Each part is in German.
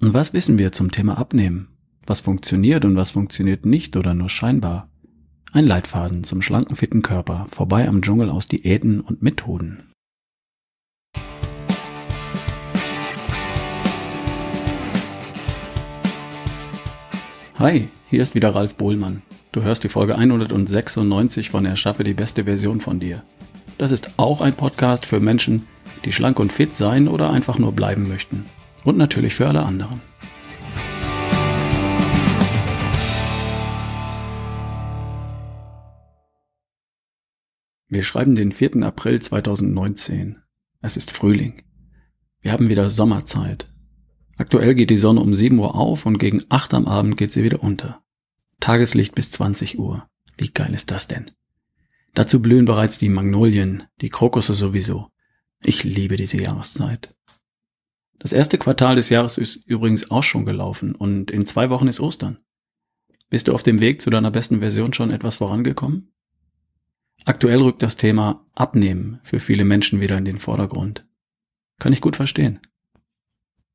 Und was wissen wir zum Thema Abnehmen? Was funktioniert und was funktioniert nicht oder nur scheinbar? Ein Leitfaden zum schlanken, fitten Körper, vorbei am Dschungel aus Diäten und Methoden. Hi, hier ist wieder Ralf Bohlmann. Du hörst die Folge 196 von Erschaffe die beste Version von dir. Das ist auch ein Podcast für Menschen, die schlank und fit sein oder einfach nur bleiben möchten. Und natürlich für alle anderen. Wir schreiben den 4. April 2019. Es ist Frühling. Wir haben wieder Sommerzeit. Aktuell geht die Sonne um 7 Uhr auf und gegen 8 am Abend geht sie wieder unter. Tageslicht bis 20 Uhr. Wie geil ist das denn? Dazu blühen bereits die Magnolien, die Krokusse sowieso. Ich liebe diese Jahreszeit. Das erste Quartal des Jahres ist übrigens auch schon gelaufen und in zwei Wochen ist Ostern. Bist du auf dem Weg zu deiner besten Version schon etwas vorangekommen? Aktuell rückt das Thema Abnehmen für viele Menschen wieder in den Vordergrund. Kann ich gut verstehen.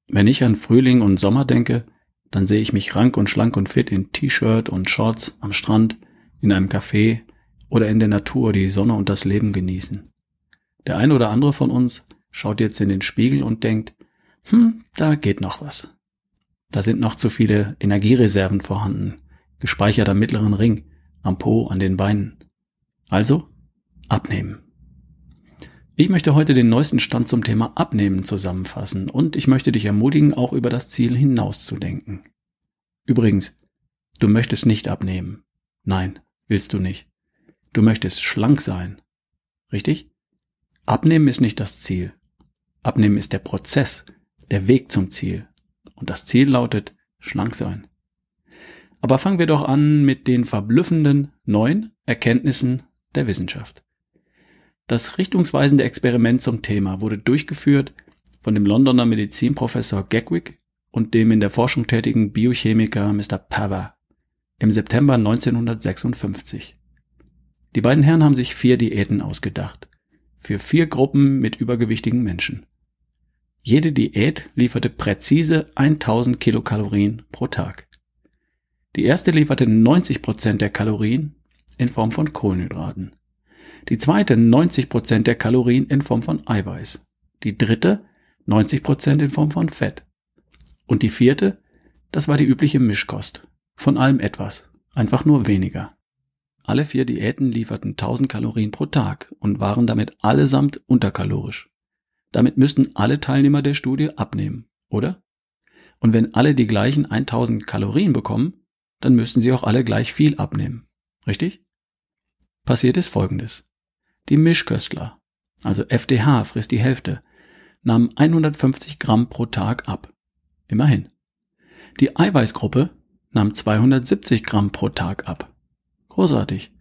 Wenn ich an Frühling und Sommer denke, dann sehe ich mich rank und schlank und fit in T-Shirt und Shorts am Strand, in einem Café oder in der Natur die Sonne und das Leben genießen. Der eine oder andere von uns schaut jetzt in den Spiegel und denkt, hm, da geht noch was. Da sind noch zu viele Energiereserven vorhanden, gespeichert am mittleren Ring, am Po, an den Beinen. Also abnehmen. Ich möchte heute den neuesten Stand zum Thema Abnehmen zusammenfassen und ich möchte dich ermutigen, auch über das Ziel hinauszudenken. Übrigens, du möchtest nicht abnehmen. Nein, willst du nicht. Du möchtest schlank sein. Richtig? Abnehmen ist nicht das Ziel. Abnehmen ist der Prozess, der Weg zum Ziel. Und das Ziel lautet schlank sein. Aber fangen wir doch an mit den verblüffenden neuen Erkenntnissen der Wissenschaft. Das richtungsweisende Experiment zum Thema wurde durchgeführt von dem Londoner Medizinprofessor Gagwick und dem in der Forschung tätigen Biochemiker Mr. Pava im September 1956. Die beiden Herren haben sich vier Diäten ausgedacht. Für vier Gruppen mit übergewichtigen Menschen. Jede Diät lieferte präzise 1000 Kilokalorien pro Tag. Die erste lieferte 90 Prozent der Kalorien in Form von Kohlenhydraten. Die zweite 90 Prozent der Kalorien in Form von Eiweiß. Die dritte 90 Prozent in Form von Fett. Und die vierte, das war die übliche Mischkost. Von allem etwas. Einfach nur weniger. Alle vier Diäten lieferten 1000 Kalorien pro Tag und waren damit allesamt unterkalorisch. Damit müssten alle Teilnehmer der Studie abnehmen, oder? Und wenn alle die gleichen 1000 Kalorien bekommen, dann müssten sie auch alle gleich viel abnehmen. Richtig? Passiert ist Folgendes. Die Mischköstler, also FDH frisst die Hälfte, nahmen 150 Gramm pro Tag ab. Immerhin. Die Eiweißgruppe nahm 270 Gramm pro Tag ab. Großartig.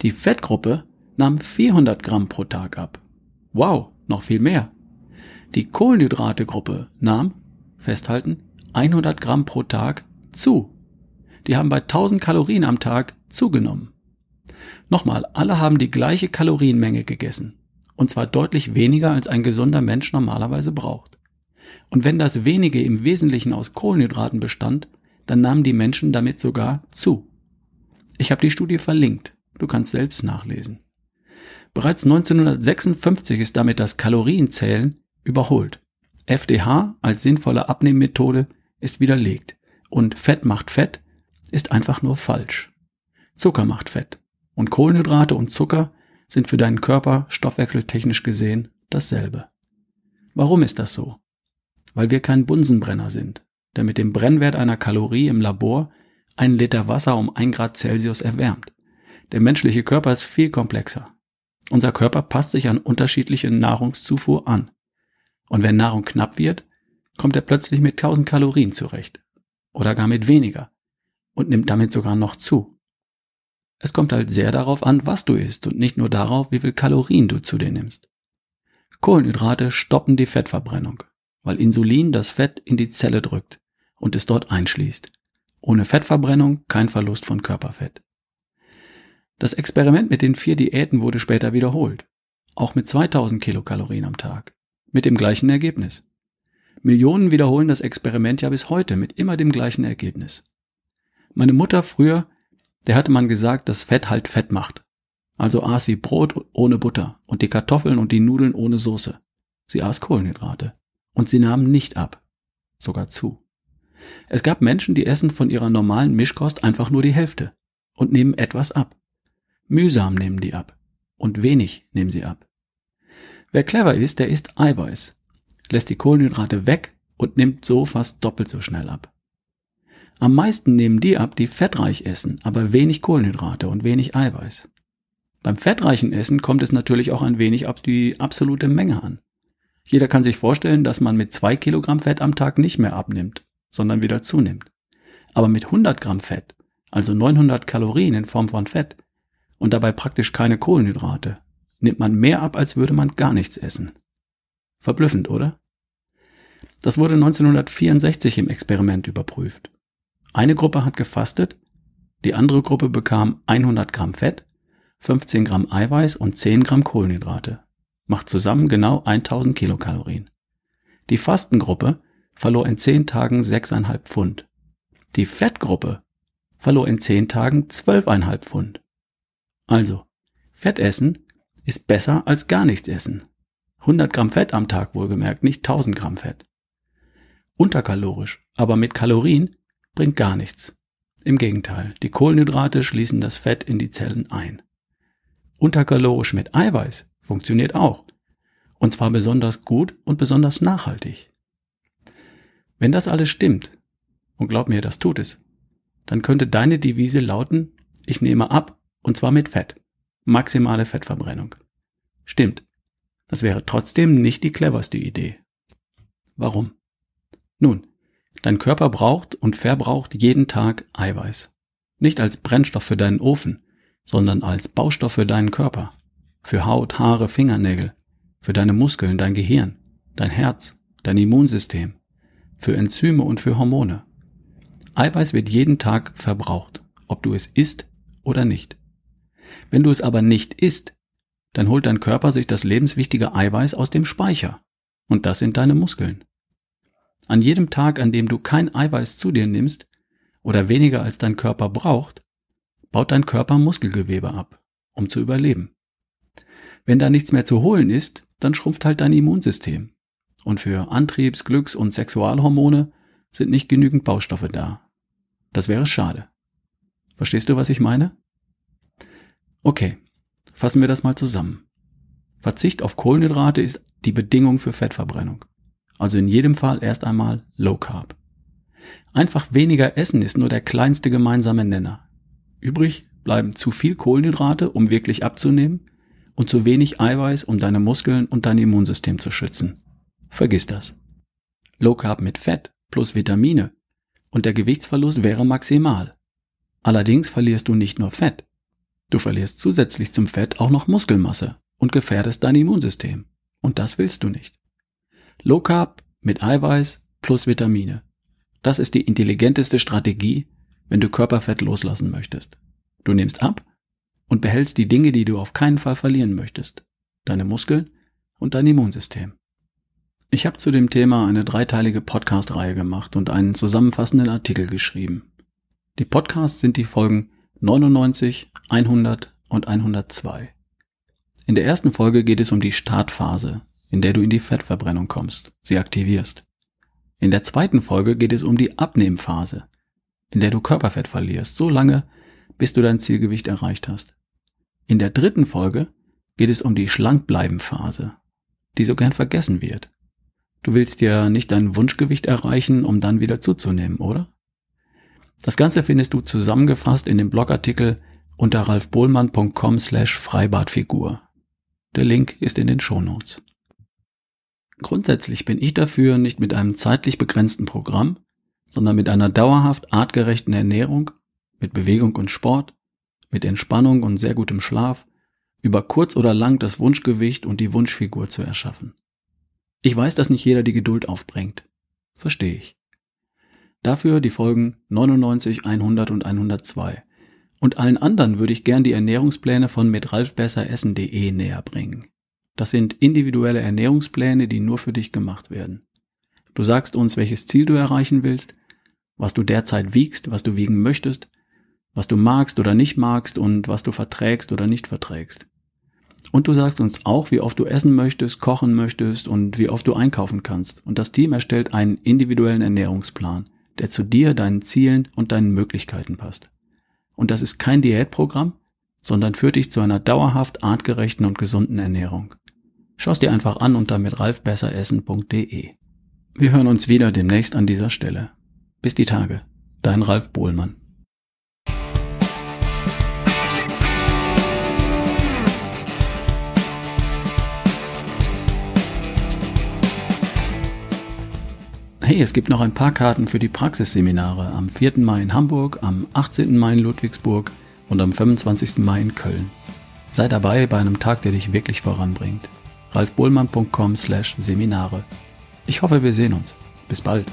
Die Fettgruppe nahm 400 Gramm pro Tag ab. Wow, noch viel mehr. Die Kohlenhydrategruppe nahm, festhalten, 100 Gramm pro Tag zu. Die haben bei 1000 Kalorien am Tag zugenommen. Nochmal, alle haben die gleiche Kalorienmenge gegessen. Und zwar deutlich weniger, als ein gesunder Mensch normalerweise braucht. Und wenn das wenige im Wesentlichen aus Kohlenhydraten bestand, dann nahmen die Menschen damit sogar zu. Ich habe die Studie verlinkt. Du kannst selbst nachlesen. Bereits 1956 ist damit das Kalorienzählen überholt. FDH als sinnvolle Abnehmmethode ist widerlegt und Fett macht Fett ist einfach nur falsch. Zucker macht Fett und Kohlenhydrate und Zucker sind für deinen Körper stoffwechseltechnisch gesehen dasselbe. Warum ist das so? Weil wir kein Bunsenbrenner sind, der mit dem Brennwert einer Kalorie im Labor ein Liter Wasser um ein Grad Celsius erwärmt. Der menschliche Körper ist viel komplexer. Unser Körper passt sich an unterschiedliche Nahrungszufuhr an. Und wenn Nahrung knapp wird, kommt er plötzlich mit 1000 Kalorien zurecht. Oder gar mit weniger. Und nimmt damit sogar noch zu. Es kommt halt sehr darauf an, was du isst und nicht nur darauf, wie viel Kalorien du zu dir nimmst. Kohlenhydrate stoppen die Fettverbrennung, weil Insulin das Fett in die Zelle drückt und es dort einschließt. Ohne Fettverbrennung kein Verlust von Körperfett. Das Experiment mit den vier Diäten wurde später wiederholt. Auch mit 2000 Kilokalorien am Tag. Mit dem gleichen Ergebnis. Millionen wiederholen das Experiment ja bis heute mit immer dem gleichen Ergebnis. Meine Mutter früher, der hatte man gesagt, dass Fett halt Fett macht. Also aß sie Brot ohne Butter und die Kartoffeln und die Nudeln ohne Soße. Sie aß Kohlenhydrate. Und sie nahmen nicht ab. Sogar zu. Es gab Menschen, die essen von ihrer normalen Mischkost einfach nur die Hälfte und nehmen etwas ab. Mühsam nehmen die ab. Und wenig nehmen sie ab. Wer clever ist, der isst Eiweiß, lässt die Kohlenhydrate weg und nimmt so fast doppelt so schnell ab. Am meisten nehmen die ab, die fettreich essen, aber wenig Kohlenhydrate und wenig Eiweiß. Beim fettreichen Essen kommt es natürlich auch ein wenig auf die absolute Menge an. Jeder kann sich vorstellen, dass man mit zwei Kilogramm Fett am Tag nicht mehr abnimmt, sondern wieder zunimmt. Aber mit 100 Gramm Fett, also 900 Kalorien in Form von Fett und dabei praktisch keine Kohlenhydrate, nimmt man mehr ab, als würde man gar nichts essen. Verblüffend, oder? Das wurde 1964 im Experiment überprüft. Eine Gruppe hat gefastet, die andere Gruppe bekam 100 Gramm Fett, 15 Gramm Eiweiß und 10 Gramm Kohlenhydrate. Macht zusammen genau 1000 Kilokalorien. Die Fastengruppe verlor in 10 Tagen 6,5 Pfund. Die Fettgruppe verlor in 10 Tagen 12,5 Pfund. Also, Fettessen ist besser als gar nichts essen. 100 Gramm Fett am Tag wohlgemerkt, nicht 1000 Gramm Fett. Unterkalorisch, aber mit Kalorien bringt gar nichts. Im Gegenteil, die Kohlenhydrate schließen das Fett in die Zellen ein. Unterkalorisch mit Eiweiß funktioniert auch. Und zwar besonders gut und besonders nachhaltig. Wenn das alles stimmt, und glaub mir, das tut es, dann könnte deine Devise lauten, ich nehme ab, und zwar mit Fett. Maximale Fettverbrennung. Stimmt. Das wäre trotzdem nicht die cleverste Idee. Warum? Nun, dein Körper braucht und verbraucht jeden Tag Eiweiß. Nicht als Brennstoff für deinen Ofen, sondern als Baustoff für deinen Körper. Für Haut, Haare, Fingernägel. Für deine Muskeln, dein Gehirn, dein Herz, dein Immunsystem. Für Enzyme und für Hormone. Eiweiß wird jeden Tag verbraucht, ob du es isst oder nicht. Wenn du es aber nicht isst, dann holt dein Körper sich das lebenswichtige Eiweiß aus dem Speicher. Und das sind deine Muskeln. An jedem Tag, an dem du kein Eiweiß zu dir nimmst oder weniger als dein Körper braucht, baut dein Körper Muskelgewebe ab, um zu überleben. Wenn da nichts mehr zu holen ist, dann schrumpft halt dein Immunsystem. Und für Antriebs-, Glücks- und Sexualhormone sind nicht genügend Baustoffe da. Das wäre schade. Verstehst du, was ich meine? Okay, fassen wir das mal zusammen. Verzicht auf Kohlenhydrate ist die Bedingung für Fettverbrennung. Also in jedem Fall erst einmal Low Carb. Einfach weniger essen ist nur der kleinste gemeinsame Nenner. Übrig bleiben zu viel Kohlenhydrate, um wirklich abzunehmen, und zu wenig Eiweiß, um deine Muskeln und dein Immunsystem zu schützen. Vergiss das. Low Carb mit Fett plus Vitamine und der Gewichtsverlust wäre maximal. Allerdings verlierst du nicht nur Fett, Du verlierst zusätzlich zum Fett auch noch Muskelmasse und gefährdest dein Immunsystem. Und das willst du nicht. Low Carb mit Eiweiß plus Vitamine. Das ist die intelligenteste Strategie, wenn du Körperfett loslassen möchtest. Du nimmst ab und behältst die Dinge, die du auf keinen Fall verlieren möchtest. Deine Muskeln und dein Immunsystem. Ich habe zu dem Thema eine dreiteilige Podcast-Reihe gemacht und einen zusammenfassenden Artikel geschrieben. Die Podcasts sind die Folgen 99, 100 und 102. In der ersten Folge geht es um die Startphase, in der du in die Fettverbrennung kommst, sie aktivierst. In der zweiten Folge geht es um die Abnehmphase, in der du Körperfett verlierst, so lange, bis du dein Zielgewicht erreicht hast. In der dritten Folge geht es um die Schlankbleiben-Phase, die so gern vergessen wird. Du willst ja nicht dein Wunschgewicht erreichen, um dann wieder zuzunehmen, oder? Das Ganze findest du zusammengefasst in dem Blogartikel unter ralfbohlmann.com slash Freibadfigur. Der Link ist in den Shownotes. Grundsätzlich bin ich dafür, nicht mit einem zeitlich begrenzten Programm, sondern mit einer dauerhaft artgerechten Ernährung, mit Bewegung und Sport, mit Entspannung und sehr gutem Schlaf, über kurz oder lang das Wunschgewicht und die Wunschfigur zu erschaffen. Ich weiß, dass nicht jeder die Geduld aufbringt. Verstehe ich. Dafür die Folgen 99, 100 und 102. Und allen anderen würde ich gern die Ernährungspläne von mitralfbesseressen.de näher bringen. Das sind individuelle Ernährungspläne, die nur für dich gemacht werden. Du sagst uns, welches Ziel du erreichen willst, was du derzeit wiegst, was du wiegen möchtest, was du magst oder nicht magst und was du verträgst oder nicht verträgst. Und du sagst uns auch, wie oft du essen möchtest, kochen möchtest und wie oft du einkaufen kannst. Und das Team erstellt einen individuellen Ernährungsplan, der zu dir, deinen Zielen und deinen Möglichkeiten passt. Und das ist kein Diätprogramm, sondern führt dich zu einer dauerhaft artgerechten und gesunden Ernährung. Schau es dir einfach an unter mit ralfbesseressen.de. Wir hören uns wieder demnächst an dieser Stelle. Bis die Tage. Dein Ralf Bohlmann. Hey, es gibt noch ein paar Karten für die Praxisseminare am 4. Mai in Hamburg, am 18. Mai in Ludwigsburg und am 25. Mai in Köln. Sei dabei bei einem Tag, der dich wirklich voranbringt. ralfbohlmann.com slash Seminare. Ich hoffe, wir sehen uns. Bis bald.